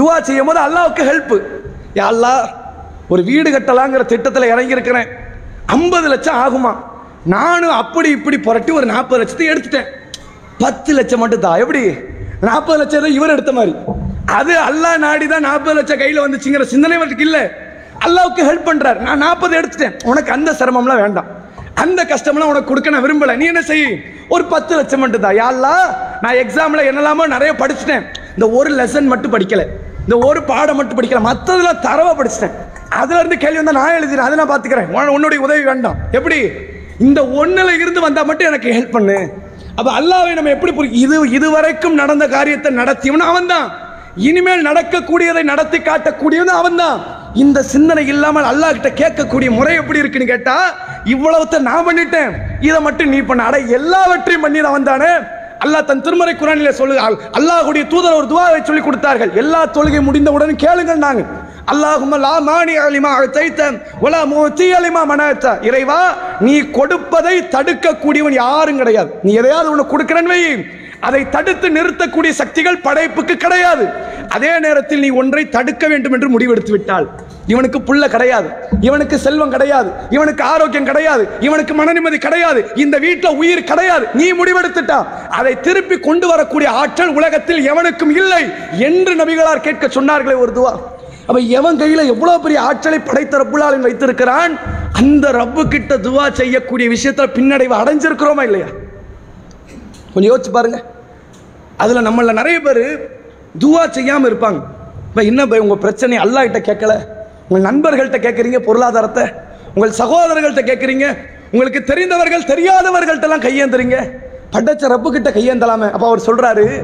துவா செய்யும் போது அல்லாவுக்கு ஹெல்ப் யா அல்லாஹ் ஒரு வீடு கட்டலாங்கிற திட்டத்தில் இறங்கியிருக்கிறேன். ஐம்பது லட்சம் ஆகுமா? நானும் அப்படி இப்படி புரட்டி ஒரு நாற்பது லட்சத்தை எடுத்துட்டேன். பத்து லட்சம் மட்டும் தான் எப்படி? நாற்பது லட்சம் தான் இவர் எடுத்த மாதிரி. அது அல்லாஹ் நாடி தான் நாற்பது லட்சம் கையில் வந்துச்சுங்கிற சிந்தனை அவருக்கு இல்லை. அல்லாவுக்கு ஹெல்ப் பண்ணுறாரு நான் நாற்பது எடுத்துட்டேன். உனக்கு அந்த சிரமம்லாம் வேண்டாம். அந்த கஷ்டம்லாம் உனக்கு கொடுக்க நான் விரும்பலை. நீ என்ன செய்? ஒரு பத்து லட்சம் மட்டும் தான் யாழ்லா நான் எக்ஸாமில் என்னெல்லாமோ நிறைய படிச்சுட்டேன். இந்த ஒரு லெசன் மட்டும் படிக்கலை. இந்த ஒரு பாடம் மட்டும் படிக்கல. மற்றதெல்லாம் தரவை படிச்சிட்டேன். அதுல இருந்து கேள்வி வந்தா நான் எழுதினேன் அதை நான் பாத்துக்கிறேன் உன்னுடைய உதவி வேண்டாம். எப்படி? இந்த ஒண்ணுல இருந்து வந்தா மட்டும் எனக்கு ஹெல்ப் பண்ணு. அப்ப அல்லாவை நம்ம எப்படி புரியும் இது இதுவரைக்கும் நடந்த காரியத்தை நடத்தியவன் அவன்தான். இனிமேல் நடக்கக்கூடியதை நடத்தி காட்டக்கூடியவன் அவன்தான். இந்த சிந்தனை இல்லாமல் அல்லாஹ் கிட்ட கேட்கக்கூடிய முறை எப்படி இருக்குன்னு கேட்டா இவ்வளவுத்த நான் பண்ணிட்டேன். இதை மட்டும் நீ பண்ண. அட எல்லாவற்றையும் பண்ணி அவன் தானே அல்லாஹ் தன் திருமறை குரானிலே சொல்லு அல்லாஹுடைய தூதர் ஒரு துவாவை சொல்லி கொடுத்தார்கள். எல்லா தொழுகை முடிந்தவுடன் கேளுங்கள் நாங்கள். அல்லாஹும் லா மானி அலிமா அழைத்த உலா மூத்தி அலிமா மனத்த. இறைவா நீ கொடுப்பதை தடுக்கக்கூடியவன் யாரும் கிடையாது. நீ எதையாவது ஒன்று கொடுக்கிறேன்னு அதை தடுத்து நிறுத்தக்கூடிய சக்திகள் படைப்புக்கு கிடையாது. அதே நேரத்தில் நீ ஒன்றை தடுக்க வேண்டும் என்று முடிவெடுத்து விட்டால் இவனுக்கு புள்ள கிடையாது. இவனுக்கு செல்வம் கிடையாது. இவனுக்கு ஆரோக்கியம் கிடையாது. இவனுக்கு மன நிம்மதி கிடையாது. இந்த வீட்டில் உயிர் கிடையாது. நீ முடிவெடுத்துட்டா. அதை திருப்பி கொண்டு வரக்கூடிய ஆற்றல் உலகத்தில் எவனுக்கும் இல்லை என்று நபிகளார் கேட்க சொன்னார்களே ஒரு துவா. அப்ப எவன் கையில எவ்வளவு பெரிய ஆற்றலை படைத்த ரப்புலாலின் வைத்திருக்கிறான்? அந்த ரப்பு கிட்ட துவா செய்யக்கூடிய விஷயத்துல பின்னடைவு அடைஞ்சிருக்கிறோமா இல்லையா? கொஞ்சம் யோசிச்சு பாருங்க. அதுல நம்மள நிறைய பேர் துவா செய்யாம இருப்பாங்க. இப்ப என்ன பை உங்க பிரச்சனை அல்லாஹ் கிட்ட கேட்கல? உங்கள் நண்பர்கள்ட்ட கேட்குறீங்க பொருளாதாரத்தை? உங்கள் சகோதரர்கள்ட்ட கேட்குறீங்க? உங்களுக்கு தெரிந்தவர்கள் தெரியாதவர்கள்ட்டெல்லாம் கையேந்துறீங்க. படைச்ச ரப்பு கிட்ட கையேந்தலாமே. அப்போ அவர் சொல்கிறாரு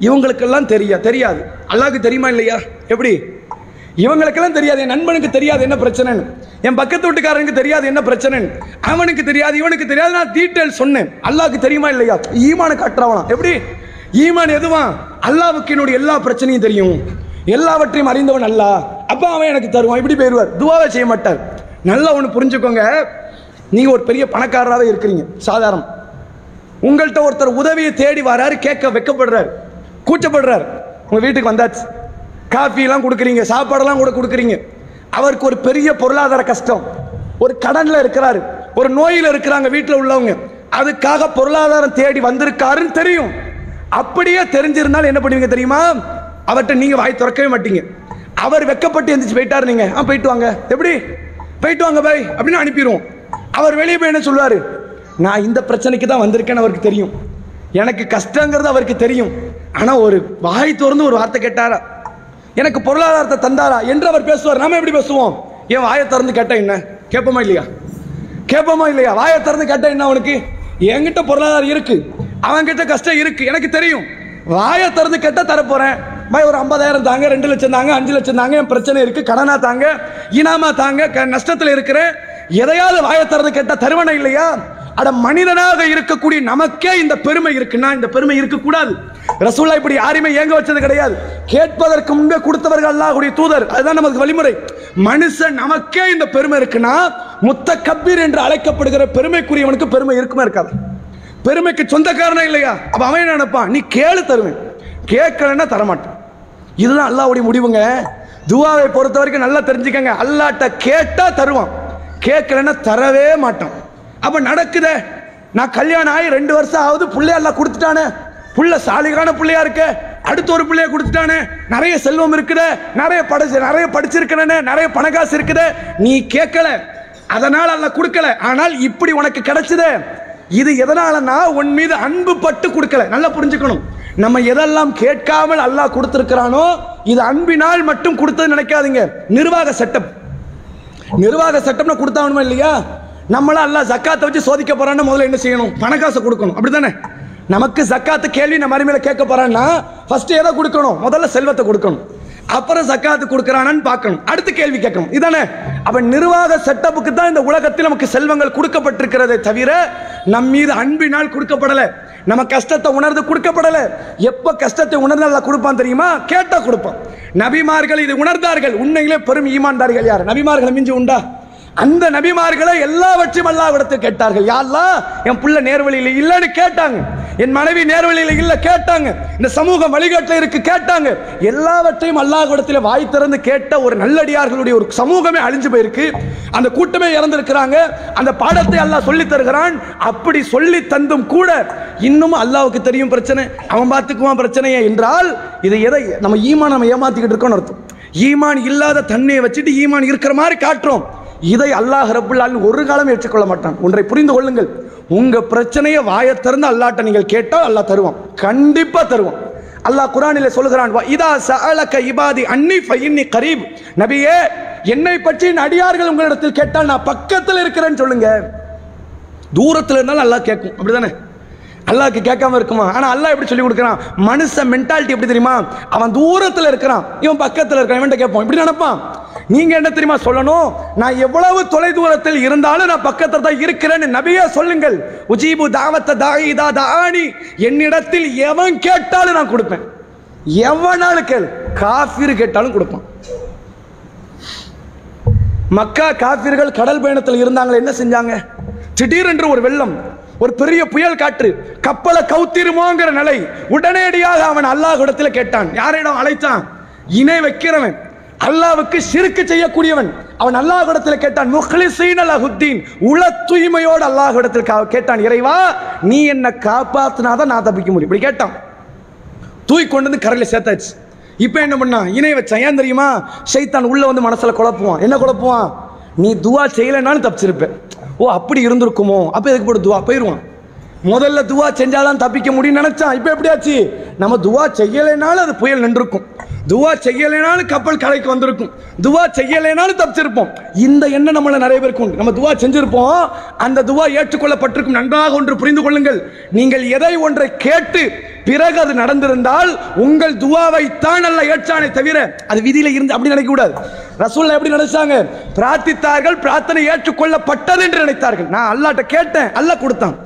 இவங்களுக்கெல்லாம் தெரியா தெரியாது. அல்லாவுக்கு தெரியுமா இல்லையா? எப்படி? இவங்களுக்கெல்லாம் தெரியாது என் நண்பனுக்கு தெரியாது என்ன பிரச்சனைன்னு. என் பக்கத்து வீட்டுக்காரனுக்கு தெரியாது என்ன பிரச்சனைன்னு. அவனுக்கு தெரியாது இவனுக்கு தெரியாது. நான் டீட்டெயில் சொன்னேன். அல்லாவுக்கு தெரியுமா இல்லையா? ஈமானு காட்டுறவனா. எப்படி? ஈமான் எதுவா அல்லாவுக்கு என்னுடைய எல்லா பிரச்சனையும் தெரியும். எல்லாவற்றையும் அறிந்தவன் அல்லாஹ் அப்ப அவன் எனக்கு தருவான். இப்படி போயிடுவார். துவாவை செய்ய மாட்டார். நல்லா ஒன்று புரிஞ்சுக்கோங்க. நீங்கள் ஒரு பெரிய பணக்காரராகவே இருக்கிறீங்க. சாதாரணம். உங்கள்கிட்ட ஒருத்தர் உதவியை தேடி வராரு கேட்க வெக்கப்படுறாரு கூச்சப்படுறார். உங்கள் வீட்டுக்கு வந்தாச்சு. காஃபிலாம் கொடுக்குறீங்க சாப்பாடெல்லாம் கூட கொடுக்குறீங்க. அவருக்கு ஒரு பெரிய பொருளாதார கஷ்டம். ஒரு கடனில் இருக்கிறாரு. ஒரு நோயில் இருக்கிறாங்க வீட்டில் உள்ளவங்க. அதுக்காக பொருளாதாரம் தேடி வந்திருக்காருன்னு தெரியும். அப்படியே தெரிஞ்சிருந்தாலும் என்ன பண்ணுவீங்க தெரியுமா? அவர்கிட்ட நீங்கள் வாய் திறக்கவே மாட்டீங்க. அவர் வெக்கப்பட்டு எந்திரிச்சு போயிட்டாரு நீங்க. ஆ போயிட்டு வாங்க. எப்படி? போயிட்டு வாங்க பாய் அப்படின்னு அனுப்பிடுவோம். அவர் வெளியே போய் என்ன சொல்வார் நான் இந்த பிரச்சனைக்கு தான் வந்திருக்கேன்னு அவருக்கு தெரியும். எனக்கு கஷ்டங்கிறது அவருக்கு தெரியும். ஆனால் ஒரு வாய் திறந்து ஒரு வார்த்தை கேட்டாரா? எனக்கு பொருளாதாரத்தை தந்தாரா என்று அவர் பேசுவார். நாம எப்படி பேசுவோம்? ஏன் வாயை திறந்து கேட்டா என்ன? கேட்போமா இல்லையா? கேட்போமா இல்லையா? வாயை திறந்து கேட்டா என்ன அவனுக்கு? என்கிட்ட பொருளாதாரம் இருக்கு. அவன்கிட்ட கஷ்டம் இருக்கு. எனக்கு தெரியும். வாயை திறந்து கேட்டா தரப்போறேன். பாய் ஒரு ஐம்பதாயிரம் தாங்க ரெண்டு லட்சம் தாங்க அஞ்சு லட்சம் தாங்க என் பிரச்சனை இருக்கு. கடனா தாங்க இனாமா தாங்க க- இருக்கிறேன். எதையாவது வாயை திறந்து கேட்டா தருவன இல்லையா? அட மனிதனாக இருக்கக்கூடிய நமக்கே இந்த பெருமை இருக்குன்னா இந்த பெருமை இருக்கக்கூடாது. ரசூல்லா இப்படி யாரையுமே ஏங்க வச்சது கிடையாது. கேட்பதற்கு முன்பே கொடுத்தவர்கள் அல்லாஹுடைய தூதர். அதுதான் நமக்கு வழிமுறை. மனுஷன் நமக்கே இந்த பெருமை இருக்குன்னா முத்த கபீர் என்று அழைக்கப்படுகிற பெருமைக்குரியவனுக்கு பெருமை இருக்குமா இருக்காது. பெருமைக்கு சொந்தக்காரனா இல்லையா? அப்ப அவன் என்ன நினைப்பான்? நீ கேளு தருவேன். கேட்கலன்னா தரமாட்டேன். இதுதான் அல்லாவுடைய முடிவுங்க. துவாவை பொறுத்த வரைக்கும் நல்லா தெரிஞ்சுக்கங்க. அல்லாட்ட கேட்டா தருவான். கேட்கலன்னா தரவே மாட்டான். அப்ப நடக்குத. நான் கல்யாணம் ஆகி ரெண்டு வருஷம் ஆகுது பிள்ளையெல்லாம் கொடுத்துட்டானே. புள்ள சாலிகான பிள்ளையா இருக்க. அடுத்த ஒரு பிள்ளைய கொடுத்துட்டானே. நிறைய செல்வம் இருக்குது. நிறைய படிச்சு நிறைய படிச்சிருக்கிறனே. நிறைய பணக்காசு இருக்குது. நீ கேட்கல. அதனால அல்ல கொடுக்கல. ஆனால் இப்படி உனக்கு கிடைச்சது. இது எதனாலனா உன் மீது அன்பு பட்டு கொடுக்கல. நல்லா புரிஞ்சுக்கணும். நம்ம எதெல்லாம் கேட்காமல் அல்லாஹ் கொடுத்திருக்கிறானோ இது அன்பினால் மட்டும் கொடுத்தது நினைக்காதீங்க. நிர்வாக சட்டம். நிர்வாக சட்டம்னு கொடுத்தாகணுமா இல்லையா? நம்மள அல்ல ஜக்காத்தை வச்சு சோதிக்க போறான்னு முதல்ல என்ன செய்யணும்? பணக்காசை கொடுக்கணும். அப்படித்தானே? நமக்கு ஜக்காத்து கேள்வி நம்ம அருமையில கேட்க போறான்னா ஃபர்ஸ்ட் எதை கொடுக்கணும்? முதல்ல செல்வத்தை கொடுக்கணும். அப்புறம் ஜக்காத்து கொடுக்கறானான்னு பார்க்கணும். அடுத்து கேள்வி கேட்கணும். இதானே? அப்ப நிர்வாக செட்டப்புக்கு தான் இந்த உலகத்தில் நமக்கு செல்வங்கள் கொடுக்கப்பட்டிருக்கிறதே தவிர நம் மீது அன்பினால் கொடுக்கப்படல. நம்ம கஷ்டத்தை உணர்ந்து கொடுக்கப்படல. எப்ப கஷ்டத்தை உணர்ந்து நல்லா கொடுப்பான் தெரியுமா? கேட்டா கொடுப்பான். நபிமார்கள் இது உணர்ந்தார்கள். உண்மையிலே பெரும் ஈமான்தார்கள் யார்? நபிமார்களை மிஞ்சி உண்டா? அந்த நபிமார்களை எல்லாவற்றையும் அல்லாஹ்விடத்தில் கேட்டார்கள். யாரெல்லாம் என் புள்ள நேர்வழியில் இல்லைன்னு கேட்டாங்க. என் மனைவி நேர்வழியில் இல்லை கேட்டாங்க. இந்த சமூகம் வழிகாட்டில் இருக்கு கேட்டாங்க. எல்லாவற்றையும் அல்லாஹ்விடத்தில் வாய் திறந்து கேட்ட ஒரு நல்லடியார்களுடைய ஒரு சமூகமே அழிஞ்சு போயிருக்கு. அந்த கூட்டமே இறந்திருக்கிறாங்க. அந்த பாடத்தை அல்லாஹ் சொல்லி தருகிறான். அப்படி சொல்லி தந்தும் கூட இன்னும் அல்லாவுக்கு தெரியும் பிரச்சனை அவன் பார்த்துக்குவான் பிரச்சனையே என்றால் இது எதை நம்ம ஈமான் நம்ம ஏமாத்திக்கிட்டு இருக்கோம்னு அர்த்தம். ஈமான் இல்லாத தன்மையை வச்சுட்டு ஈமான் இருக்கிற மாதிரி காட்டுறோம். இதை அல்லாஹ் ரப்புல் ஒரு காலம் ஏற்றுக்கொள்ள மாட்டான். ஒன்றை புரிந்து கொள்ளுங்கள். உங்க பிரச்சனையை வாயை திறந்து அல்லாட்ட நீங்கள் கேட்டால் அல்லாஹ் தருவான். கண்டிப்பா தருவான். அல்லாஹ் குரானில் சொல்கிறான் இதா சஅலக இபாதி அன்னி ஃபைன்னி கரீப். நபியே என்னை பற்றி அடியார்கள் உங்களிடத்தில் கேட்டால் நான் பக்கத்தில் இருக்கிறேன்னு சொல்லுங்க. தூரத்தில் இருந்தாலும் நல்லா கேட்கும். அப்படிதானே? அல்லாவுக்கு கேட்காம இருக்குமா? ஆனா அல்லாஹ் எப்படி சொல்லி கொடுக்குறான்? மனுஷ மென்டாலிட்டி எப்படி தெரியுமா? அவன் தூரத்தில் இருக்கிறான். இவன் பக்கத்தில் இருக்கான் இவன்ட்ட கேட்பான் இப்படி நினைப்பான் நீங்க என்ன தெரியுமா சொல்லணும்? நான் எவ்வளவு தொலை தூரத்தில் இருந்தாலும் நான் பக்கத்தில் தான் இருக்கிறேன்னு நபியா சொல்லுங்கள். உஜீபு தாவத்த தாயிதா தாணி என்னிடத்தில் எவன் கேட்டாலும் நான் கொடுப்பேன். எவனாலும் கேள். காஃபிர் கேட்டாலும் கொடுப்பான். மக்கா காபிர்கள் கடல் பயணத்தில் இருந்தாங்களே என்ன செஞ்சாங்க? திடீரென்று ஒரு வெள்ளம். ஒரு பெரிய புயல் காற்று கப்பலை கவுத்திருமோங்கிற நிலை. உடனடியாக அவன் அல்லாஹ் இடத்துல கேட்டான். யாரிடம் அழைத்தான்? இணை வைக்கிறவன். அல்லாவுக்கு சிறுக்கு செய்யக்கூடியவன். அவன் அல்லாஹ் இடத்துல கேட்டான் முஹ்லிசீன் அல்லாஹுத்தீன் உள தூய்மையோடு அல்லாஹ்விடத்தில் கா- கேட்டான் இறைவா நீ என்ன காப்பாத்தினாதான் நான் தப்பிக்க முடியும். இப்படி கேட்டான். தூக்கி கொண்டு வந்து கரையில் சேர்த்தாச்சு. இப்போ என்ன பண்ணான் இணை வச்சான். ஏன் தெரியுமா? ஷைத்தான் உள்ள வந்து மனசுல குழப்புவான். என்ன குழப்புவான்? நீ துவா செய்யலைனாலும் தப்பிச்சிருப்பேன் ஓ அப்படி இருந்திருக்குமோ? அப்போ எதுக்கு போட்டு துவா? போயிடுவான் முதல்ல துவா செஞ்சாதான் தப்பிக்க முடியும்னு நினச்சான். இப்போ எப்படியாச்சு? நம்ம துவா செய்யலைனாலும் அது புயல் நின்றுருக்கும் துவா செய்யலைனாலும் கப்பல் கரைக்கு வந்திருக்கும். துவா செய்யலைனாலும் தப்பிச்சிருப்போம். இந்த எண்ணம் நம்மளை நிறைய பேருக்கு உண்டு. நம்ம துவா செஞ்சிருப்போம். அந்த துவா ஏற்றுக்கொள்ளப்பட்டிருக்கும். நன்றாக ஒன்று புரிந்து கொள்ளுங்கள். நீங்கள் எதை ஒன்றை கேட்டு பிறகு அது நடந்திருந்தால் உங்கள் துவாவை தான் அல்ல ஏற்றானே தவிர அது விதியில இருந்து அப்படி நினைக்க கூடாது. ரசூல்லா எப்படி நினைச்சாங்க? பிரார்த்தித்தார்கள் பிரார்த்தனை ஏற்றுக்கொள்ளப்பட்டது என்று நினைத்தார்கள். நான் அல்லாட்ட கேட்டேன் அல்லாஹ் கொடுத்தான்.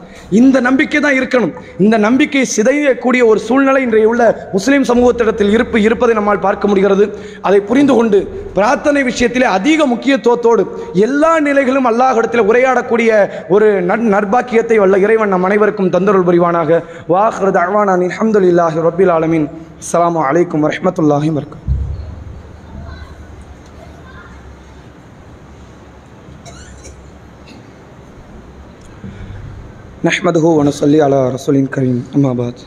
இந்த நம்பிக்கை தான் இருக்கணும். இந்த நம்பிக்கை சிதையக்கூடிய ஒரு சூழ்நிலை இன்றைய உள்ள முஸ்லீம் சமூகத்திடத்தில் இருப்பு இருப்பதை நம்மால் பார்க்க முடிகிறது. அதை புரிந்து கொண்டு பிரார்த்தனை விஷயத்திலே அதிக முக்கியத்துவத்தோடு எல்லா நிலைகளும் அல்லாஹிடத்தில் உரையாடக்கூடிய ஒரு நற்பாக்கியத்தை வல்ல இறைவன் நம் அனைவருக்கும் தந்தருள் புரிவானாக. வாஹ்ரத் அஹ்வானான் அஹமதுல்லாஹி ரபில் ஆலமின். அஸ்ஸலாமு அலைக்கும் வரமத்துல்லாஹி வர்க்கம் நஹ்மதுஹு வனசல்லி அலா ரசூலின் கரீம். அம்மாபாத்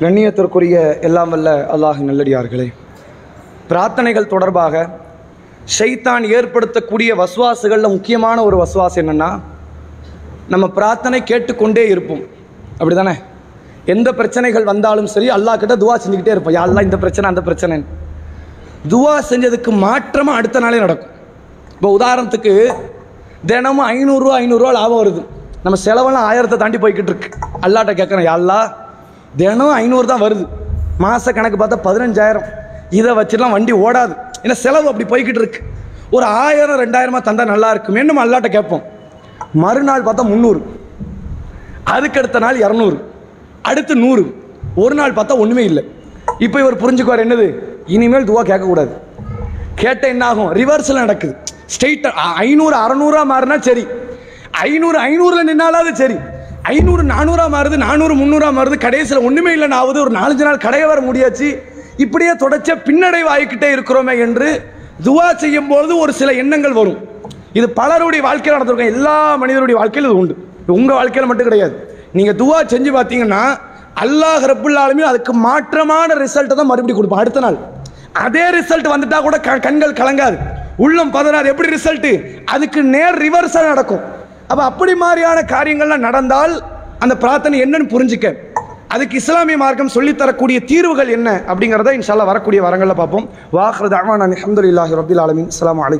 கண்ணியத்திற்குரிய எல்லாம் வல்ல அல்லாஹ் நல்லடியார்களே பிரார்த்தனைகள் தொடர்பாக ஷைத்தான் ஏற்படுத்தக்கூடிய வசுவாசுகளில் முக்கியமான ஒரு வசுவாசு என்னென்னா நம்ம பிரார்த்தனை கேட்டுக்கொண்டே இருப்போம். அப்படி தானே எந்த பிரச்சனைகள் வந்தாலும் சரி அல்லாஹ் கிட்ட துவா செஞ்சுக்கிட்டே இருப்போம். யாரெல்லாம் இந்த பிரச்சனை அந்த பிரச்சனை துவா செஞ்சதுக்கு மாற்றமாக அடுத்த நாளே நடக்கும். இப்போ உதாரணத்துக்கு தினமும் ஐநூறுரூவா ஐநூறுரூவா லாபம் வருது. நம்ம செலவெல்லாம் ஆயிரத்தை தாண்டி போய்கிட்டு இருக்கு. அல்லாட்ட கேட்குறேன் எல்லா தினம் ஐநூறு தான் வருது. மாத கணக்கு பார்த்தா பதினஞ்சாயிரம். இதை வச்சுலாம் வண்டி ஓடாது. ஏன்னா செலவு அப்படி போய்கிட்டு இருக்கு. ஒரு ஆயிரம் ரெண்டாயிரமா தந்தால் நல்லா இருக்கும். நம்ம அல்லாட்ட கேட்போம். மறுநாள் பார்த்தா முந்நூறு. அதுக்கு அடுத்த நாள் இரநூறு. அடுத்து நூறு. ஒரு நாள் பார்த்தா ஒன்றுமே இல்லை. இப்போ இவர் புரிஞ்சுக்குவார் என்னது? இனிமேல் துவா கேட்கக்கூடாது. கேட்ட என்ன ஆகும் ரிவர்ஸில் நடக்குது ஸ்ட்ரெயிட்டாக ஐநூறு அறநூறா மாறினா சரி. ஐநூறு ஐநூறுல நின்னாலாவது சரி. ஐநூறு நானூறாக மாறுது நானூறு முந்நூறாக மாறுது. கடைசியில் ஒன்றுமே இல்லைன்னு ஆகுது. ஒரு நாலஞ்சு நாள் கடையை வர முடியாச்சு. இப்படியே தொடச்ச பின்னடைவு இருக்கிறோமே என்று துவா செய்யும் பொழுது ஒரு சில எண்ணங்கள் வரும். இது பலருடைய வாழ்க்கையில் நடந்திருக்கும். எல்லா மனிதருடைய வாழ்க்கையில் இது உண்டு. உங்கள் வாழ்க்கையில் மட்டும் கிடையாது. நீங்கள் துவா செஞ்சு பார்த்தீங்கன்னா அல்லாஹ் ரப்புல்லாலுமே அதுக்கு மாற்றமான ரிசல்ட்டை தான் மறுபடியும் கொடுப்போம் அடுத்த நாள். அதே ரிசல்ட் வந்துட்டா கூட க- கண்கள் கலங்காது. உள்ளம் பதறாது. எப்படி ரிசல்ட்டு அதுக்கு நேர் ரிவர்ஸாக நடக்கும். அப்போ அப்படி மாதிரியான காரியங்கள்லாம் நடந்தால் அந்த பிரார்த்தனை என்னன்னு புரிஞ்சுக்க. அதுக்கு இஸ்லாமிய மார்க்கம் சொல்லித் தரக்கூடிய தீர்வுகள் என்ன அப்படிங்கிறத இன்ஷால்லா வரக்கூடிய வரங்களில் பார்ப்போம். வாஹ்ரத் அஹ்மான் அலமதுல்லாஹி ரபில் ஆலமின். அஸ்ஸலாமு அலைக்கும்.